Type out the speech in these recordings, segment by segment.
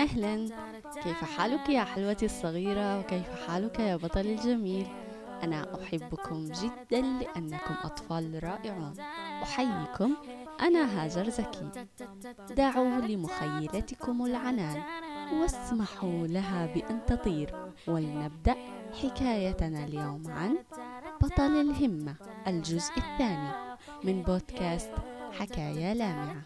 أهلا. كيف حالك يا حلوتي الصغيرة؟ وكيف حالك يا بطل الجميل؟ أنا أحبكم جدا لأنكم أطفال رائعون. أحييكم. أنا هاجر زكي. دعوا لمخيلتكم العنان. واسمحوا لها بأن تطير. ولنبدأ حكايتنا اليوم عن بطل الهمة. الجزء الثاني من بودكاست حكاية لامعة.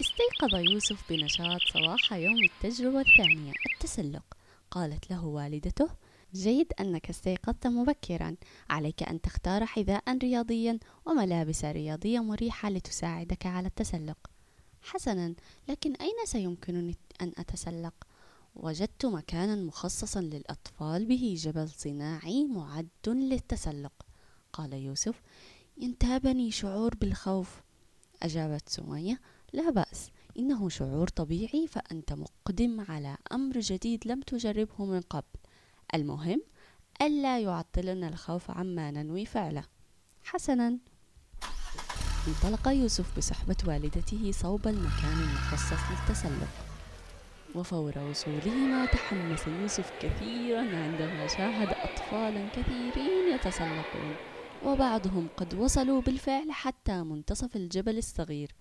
استيقظ يوسف بنشاط صباح يوم التجربة الثانية التسلق. قالت له والدته جيد أنك استيقظت مبكرا. عليك أن تختار حذاء رياضيا وملابس رياضية مريحة لتساعدك على التسلق. حسنا لكن أين سيمكنني أن أتسلق؟ وجدت مكانا مخصصا للأطفال به جبل صناعي معد للتسلق. قال يوسف ينتابني شعور بالخوف. أجابت سمية لا بأس إنه شعور طبيعي فأنت مقدم على أمر جديد لم تجربه من قبل. المهم ألا يعطلنا الخوف عما ننوي فعله. حسنا. انطلق يوسف بصحبة والدته صوب المكان المخصص للتسلق. وفور وصولهما تحمس يوسف كثيرا عندما شاهد أطفالا كثيرين يتسلقون. وبعضهم قد وصلوا بالفعل حتى منتصف الجبل الصغير.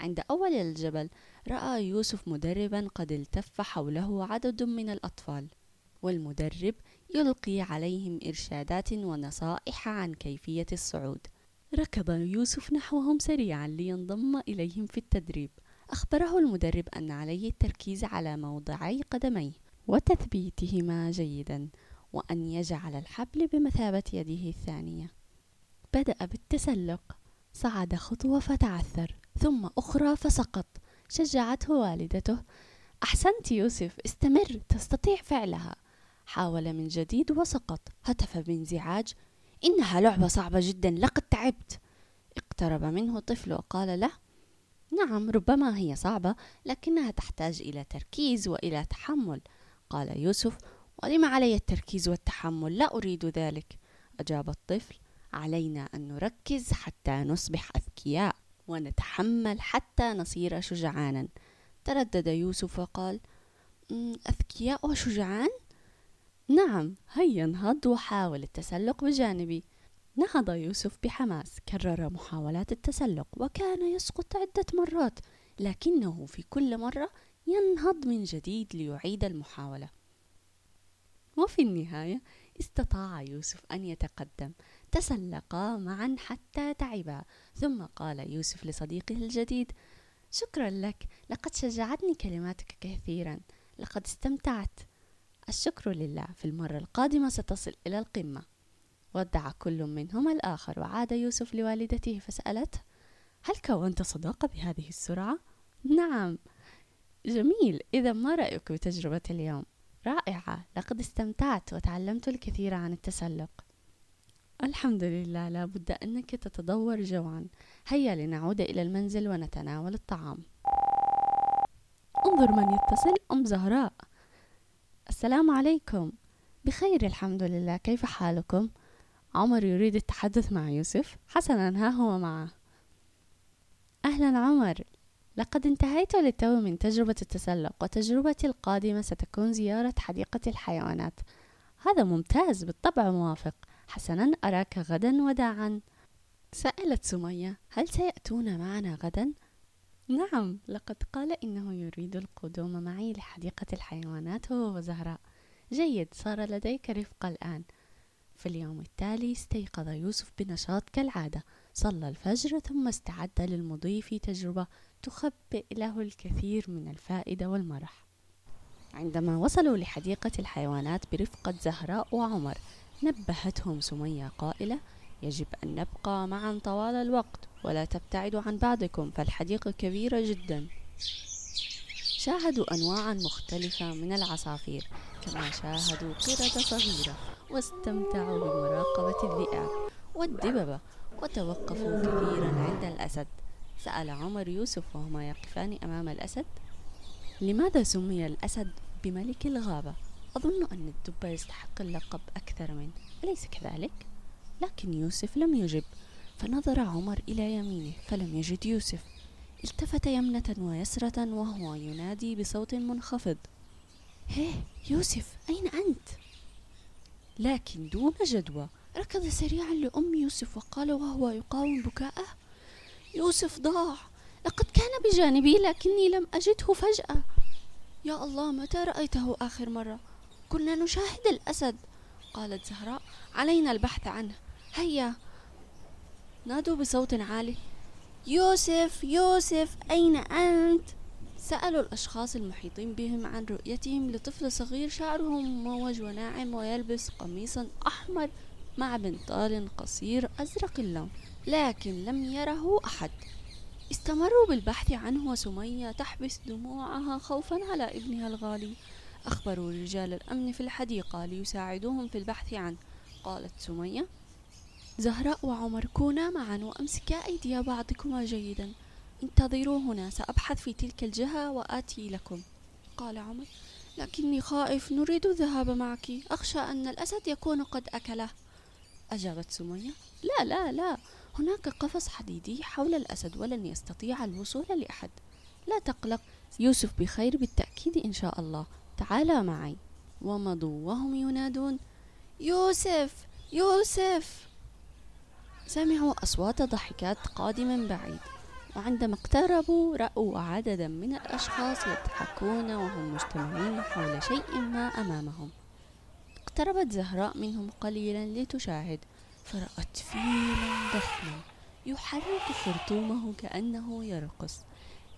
عند أول الجبل رأى يوسف مدربا قد التف حوله عدد من الأطفال والمدرب يلقي عليهم إرشادات ونصائح عن كيفية الصعود. ركض يوسف نحوهم سريعا لينضم إليهم في التدريب. أخبره المدرب أن عليه التركيز على موضعي قدميه وتثبيتهما جيدا وأن يجعل الحبل بمثابة يده الثانية. بدأ بالتسلق. صعد خطوة فتعثر ثم أخرى فسقط. شجعته والدته. أحسنت يوسف استمر تستطيع فعلها. حاول من جديد وسقط. هتف بانزعاج. إنها لعبة صعبة جدا لقد تعبت. اقترب منه طفل وقال له نعم ربما هي صعبة لكنها تحتاج إلى تركيز وإلى تحمل. قال يوسف ولم علي التركيز والتحمل؟ لا أريد ذلك. أجاب الطفل علينا أن نركز حتى نصبح أذكياء ونتحمل حتى نصير شجعانا. تردد يوسف وقال أذكياء وشجعان؟ نعم هيا انهض وحاول التسلق بجانبي. نهض يوسف بحماس كرر محاولات التسلق وكان يسقط عدة مرات لكنه في كل مرة ينهض من جديد ليعيد المحاولة. وفي النهاية استطاع يوسف أن يتقدم. تسلقا معا حتى تعبا. ثم قال يوسف لصديقه الجديد شكرا لك لقد شجعتني كلماتك كثيرا لقد استمتعت. الشكر لله في المرة القادمة ستصل إلى القمة. ودع كل منهما الآخر وعاد يوسف لوالدته فسألته هل كونت صداقة بهذه السرعة؟ نعم. جميل إذا ما رأيك بتجربة اليوم؟ رائعة لقد استمتعت وتعلمت الكثير عن التسلق. الحمد لله لابد أنك تتدور جوعا. هيا لنعود إلى المنزل ونتناول الطعام. انظر من يتصل أم زهراء. السلام عليكم. بخير الحمد لله. كيف حالكم؟ عمر يريد التحدث مع يوسف. حسنا ها هو معه. أهلا عمر. لقد انتهيت للتو من تجربة التسلق وتجربتي القادمة ستكون زيارة حديقة الحيوانات. هذا ممتاز بالطبع موافق. حسنا أراك غدا وداعا. سألت سمية هل سيأتون معنا غدا؟ نعم لقد قال إنه يريد القدوم معي لحديقة الحيوانات هو وزهراء جيد صار لديك رفقة الآن. في اليوم التالي استيقظ يوسف بنشاط كالعادة. صلى الفجر ثم استعد للمضي في تجربة تخبئ له الكثير من الفائدة والمرح. عندما وصلوا لحديقة الحيوانات برفقة زهراء وعمر نبهتهم سمية قائلة يجب أن نبقى معا طوال الوقت ولا تبتعدوا عن بعضكم فالحديقة كبيرة جدا شاهدوا أنواعا مختلفة من العصافير كما شاهدوا قردة صغيرة واستمتعوا بمراقبة الذئاب والدببة وتوقفوا كثيرا عند الأسد سأل عمر يوسف وهما يقفان أمام الأسد لماذا سمي الأسد بملك الغابة؟ أظن أن الدب يستحق اللقب أكثر منه أليس كذلك؟ لكن يوسف لم يجب. فنظر عمر إلى يمينه فلم يجد يوسف. التفت يمنة ويسرة وهو ينادي بصوت منخفض. هيه يوسف أين أنت؟ لكن دون جدوى. ركض سريعا لأم يوسف وقال وهو يقاوم بكاءه. يوسف ضاع. لقد كان بجانبي لكني لم أجده فجأة. يا الله متى رأيته آخر مرة؟ كنا نشاهد الأسد. قالت زهراء علينا البحث عنه. هيا. نادوا بصوت عالي. يوسف يوسف أين أنت؟ سألوا الأشخاص المحيطين بهم عن رؤيتهم لطفل صغير شعره مموج وناعم ويلبس قميصا أحمر مع بنطال قصير أزرق اللون لكن لم يره أحد. استمروا بالبحث عنه وسمية تحبس دموعها خوفا على ابنها الغالي. أخبروا رجال الأمن في الحديقة ليساعدوهم في البحث عنه. قالت سمية زهراء وعمر كونا معا وأمسكا أيدي بعضكما جيدا. انتظروا هنا سأبحث في تلك الجهة وآتي لكم. قال عمر لكني خائف نريد الذهاب معك. أخشى أن الأسد يكون قد أكله. أجابت سمية لا لا لا. هناك قفص حديدي حول الأسد ولن يستطيع الوصول لأحد. لا تقلق يوسف بخير بالتأكيد إن شاء الله. تعال معي. ومضوا وهم ينادون يوسف يوسف. سمعوا أصوات ضحكات قادمة من بعيد وعندما اقتربوا رأوا عددا من الأشخاص يضحكون وهم مجتمعين حول شيء ما أمامهم. اقتربت زهراء منهم قليلا لتشاهد فرأت فيلا ضخما يحرك خرطومه كأنه يرقص.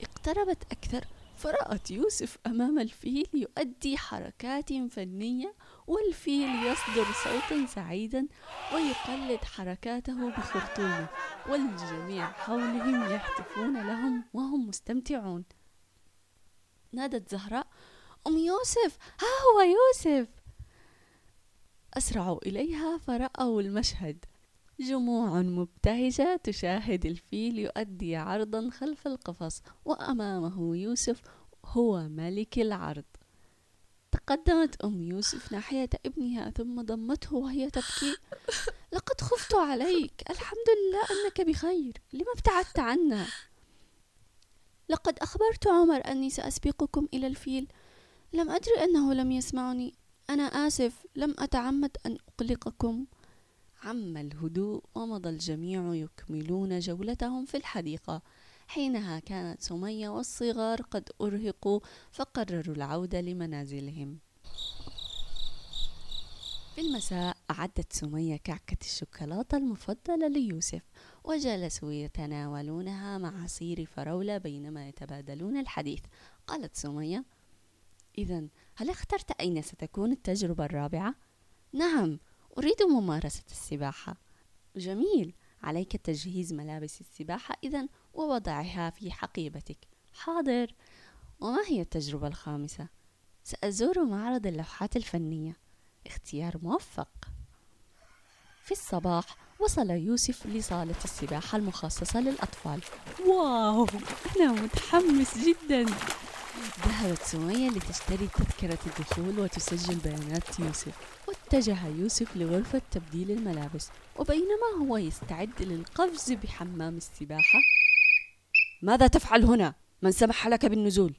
اقتربت أكثر فرأت يوسف أمام الفيل يؤدي حركات فنية والفيل يصدر صوتا سعيدا ويقلد حركاته بخرطومه والجميع حولهم يهتفون لهم وهم مستمتعون. نادت زهراء أم يوسف! ها هو يوسف! أسرعوا إليها فرأوا المشهد. جموع مبتهجة تشاهد الفيل يؤدي عرضا خلف القفص وأمامه يوسف هو ملك العرض. تقدمت أم يوسف ناحية ابنها ثم ضمته وهي تبكي. لقد خفت عليك. الحمد لله أنك بخير. لما ابتعدت عنا؟ لقد أخبرت عمر أني سأسبقكم إلى الفيل. لم أدري أنه لم يسمعني. أنا آسف. لم أتعمد أن أقلقكم. عم الهدوء ومضى الجميع يكملون جولتهم في الحديقة. حينها كانت سمية والصغار قد أرهقوا فقرروا العودة لمنازلهم. في المساء أعدت سمية كعكة الشوكولاتة المفضلة ليوسف وجلسوا يتناولونها مع عصير فراولة بينما يتبادلون الحديث. قالت سمية إذا هل اخترت أين ستكون التجربة الرابعة؟ نعم أريد ممارسة السباحة. جميل. عليك تجهيز ملابس السباحة إذا ووضعها في حقيبتك. حاضر. وما هي التجربة الخامسة؟ سأزور معرض اللوحات الفنية. اختيار موفق. في الصباح وصل يوسف لصالة السباحة المخصصة للأطفال. واو! أنا متحمس جدا. ذهبت سمية لتشتري تذكرة الدخول وتسجل بيانات يوسف. واتجه يوسف لغرفة تبديل الملابس وبينما هو يستعد للقفز بحمام السباحة ماذا تفعل هنا؟ من سمح لك بالنزول؟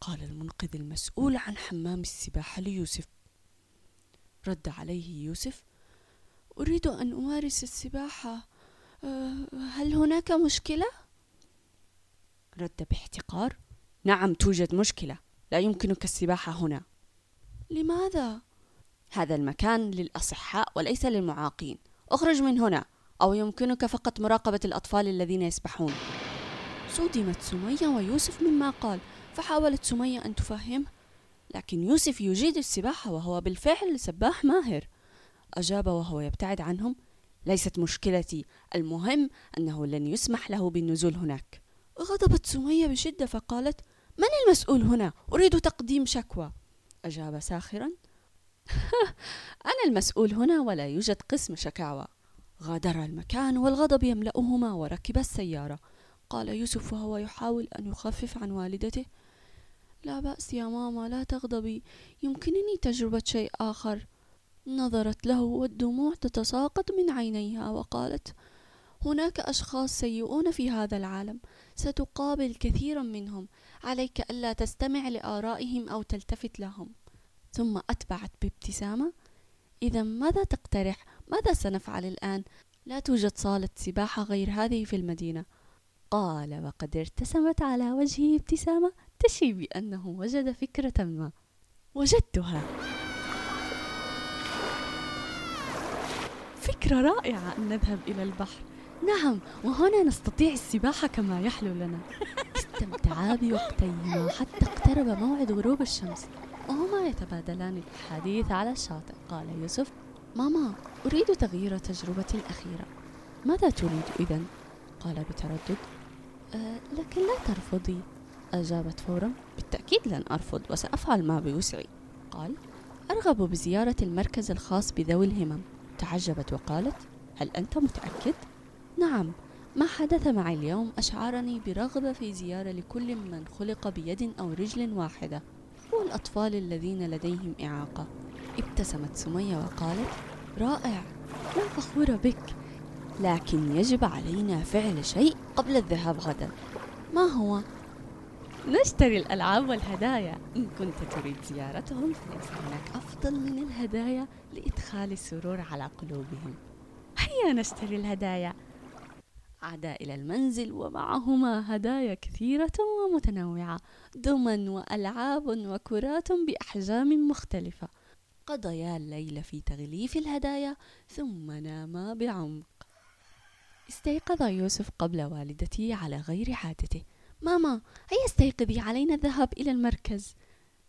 قال المنقذ المسؤول عن حمام السباحة ليوسف رد عليه يوسف أريد أن أمارس السباحة أه، هل هناك مشكلة؟ رد باحتقار نعم توجد مشكلة لا يمكنك السباحة هنا لماذا؟ هذا المكان للأصحاء وليس للمعاقين. اخرج من هنا أو يمكنك فقط مراقبة الأطفال الذين يسبحون. صدمت سمية ويوسف مما قال فحاولت سمية أن تفهمه لكن يوسف يجيد السباحة وهو بالفعل سباح ماهر. أجاب وهو يبتعد عنهم ليست مشكلتي. المهم أنه لن يسمح له بالنزول هناك. غضبت سمية بشدة فقالت من المسؤول هنا؟ أريد تقديم شكوى. أجاب ساخرا أنا المسؤول هنا ولا يوجد قسم شكاوى. غادر المكان والغضب يملأهما وركب السيارة. قال يوسف وهو يحاول أن يخفف عن والدته. لا بأس يا ماما لا تغضبي. يمكنني تجربة شيء آخر. نظرت له والدموع تتساقط من عينيها وقالت هناك أشخاص سيئون في هذا العالم. ستقابل كثيرا منهم. عليك ألا تستمع لآرائهم أو تلتفت لهم. ثم أتبعت بابتسامة. إذا ماذا تقترح؟ ماذا سنفعل الآن؟ لا توجد صالة سباحة غير هذه في المدينة. قال وقد ارتسمت على وجهه ابتسامة تشي بأنه وجد فكرة ما. وجدتها. فكرة رائعة أن نذهب إلى البحر. نعم وهنا نستطيع السباحة كما يحلو لنا. استمتعا بوقتيهما حتى اقترب موعد غروب الشمس. وهما يتبادلان الحديث على الشاطئ. قال يوسف ماما أريد تغيير تجربتي الأخيرة. ماذا تريد إذا؟ قال بتردد أه لكن لا ترفضي. أجابت فورا بالتأكيد لن أرفض وسأفعل ما بوسعي. قال أرغب بزيارة المركز الخاص بذوي الهمم. تعجبت وقالت هل أنت متأكد؟ نعم ما حدث معي اليوم أشعرني برغبة في زيارة لكل من خلق بيد أو رجل واحدة. والأطفال الذين لديهم إعاقة. ابتسمت سمية وقالت رائع لا فخورة بك لكن يجب علينا فعل شيء قبل الذهاب غدا. ما هو؟ نشتري الألعاب والهدايا. إن كنت تريد زيارتهم فليس هناك أفضل من الهدايا لإدخال السرور على قلوبهم. هيا نشتري الهدايا. عادا إلى المنزل ومعهما هدايا كثيرة ومتنوعة دمى وألعاب وكرات بأحجام مختلفة. قضيا الليل في تغليف الهدايا ثم ناما بعمق. استيقظ يوسف قبل والدته على غير عادته ماما هيا استيقظي؟ علينا الذهاب إلى المركز.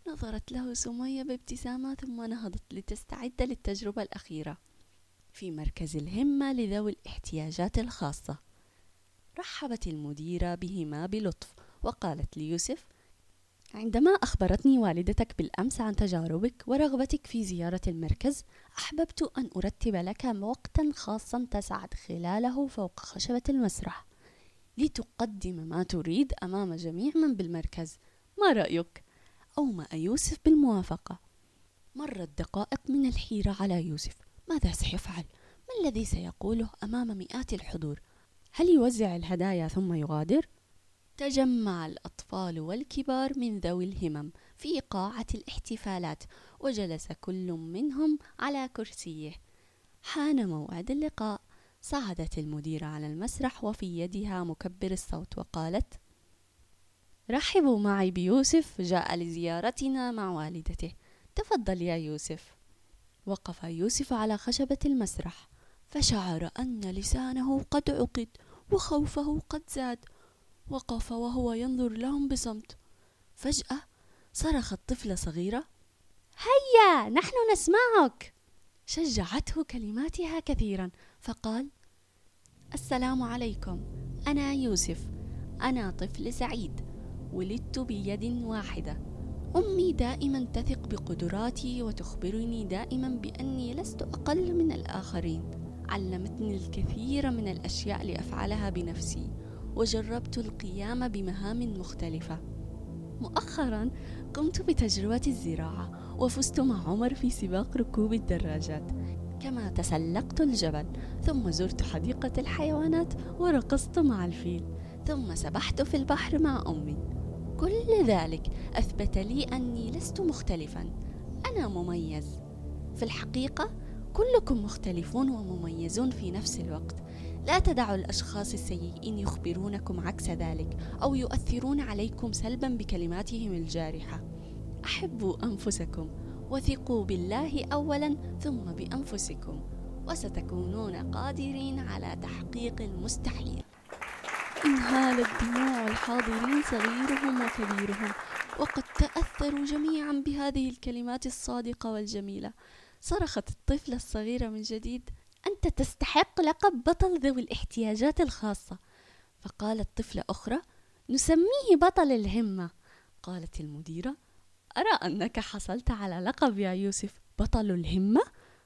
نظرت له سمية بابتسامة ثم نهضت لتستعد للتجربة الأخيرة. في مركز الهمة لذوي الاحتياجات الخاصة. رحبت المديرة بهما بلطف وقالت ليوسف عندما أخبرتني والدتك بالأمس عن تجاربك ورغبتك في زيارة المركز أحببت أن أرتب لك وقتا خاصا تسعد خلاله فوق خشبة المسرح لتقدم ما تريد أمام جميع من بالمركز ما رأيك؟ أومأ يوسف بالموافقة مرت دقائق من الحيرة على يوسف ماذا سيفعل؟ ما الذي سيقوله أمام مئات الحضور؟ هل يوزع الهدايا ثم يغادر؟ تجمع الأطفال والكبار من ذوي الهمم في قاعة الاحتفالات وجلس كل منهم على كرسيه. حان موعد اللقاء. صعدت المديرة على المسرح وفي يدها مكبر الصوت وقالت رحبوا معي بيوسف جاء لزيارتنا مع والدته. تفضل يا يوسف. وقف يوسف على خشبة المسرح. فشعر أن لسانه قد عقد وخوفه قد زاد وقف وهو ينظر لهم بصمت. فجأة صرخت طفلة صغيرة هيا نحن نسمعك. شجعته كلماتها كثيرا فقال السلام عليكم أنا يوسف أنا طفل سعيد ولدت بيد واحدة. أمي دائما تثق بقدراتي وتخبرني دائما بأني لست أقل من الآخرين. علمتني الكثير من الأشياء لأفعلها بنفسي وجربت القيام بمهام مختلفة. مؤخرا قمت بتجربة الزراعة وفزت مع عمر في سباق ركوب الدراجات. كما تسلقت الجبل ثم زرت حديقة الحيوانات ورقصت مع الفيل ثم سبحت في البحر مع أمي. كل ذلك أثبت لي أني لست مختلفا أنا مميز. في الحقيقة كلكم مختلفون ومميزون في نفس الوقت. لا تدعوا الأشخاص السيئين يخبرونكم عكس ذلك أو يؤثرون عليكم سلبا بكلماتهم الجارحة. أحبوا أنفسكم وثقوا بالله اولا ثم بأنفسكم وستكونون قادرين على تحقيق المستحيل. انهالت دموع الحاضرين صغيرهم وكبيرهم وقد تأثروا جميعا بهذه الكلمات الصادقة والجميلة. صرخت الطفلة الصغيرة من جديد أنت تستحق لقب بطل ذوي الاحتياجات الخاصة. فقالت طفلة أخرى نسميه بطل الهمة. قالت المديرة أرى أنك حصلت على لقب يا يوسف بطل الهمة؟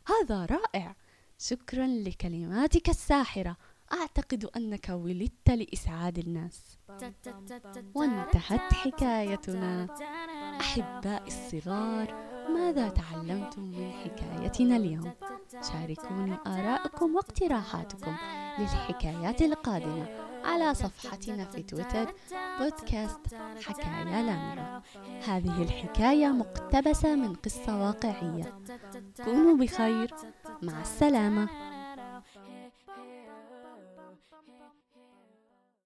هذا رائع. شكرا لكلماتك الساحرة. أعتقد أنك ولدت لإسعاد الناس. وانتهت حكايتنا. أحبائي الصغار ماذا تعلمتم من حكايتنا اليوم؟ شاركوني آراءكم واقتراحاتكم للحكايات القادمة على صفحتنا في تويتر بودكاست حكايا لامرة. هذه الحكاية مقتبسة من قصة واقعية. كونوا بخير. مع السلامة.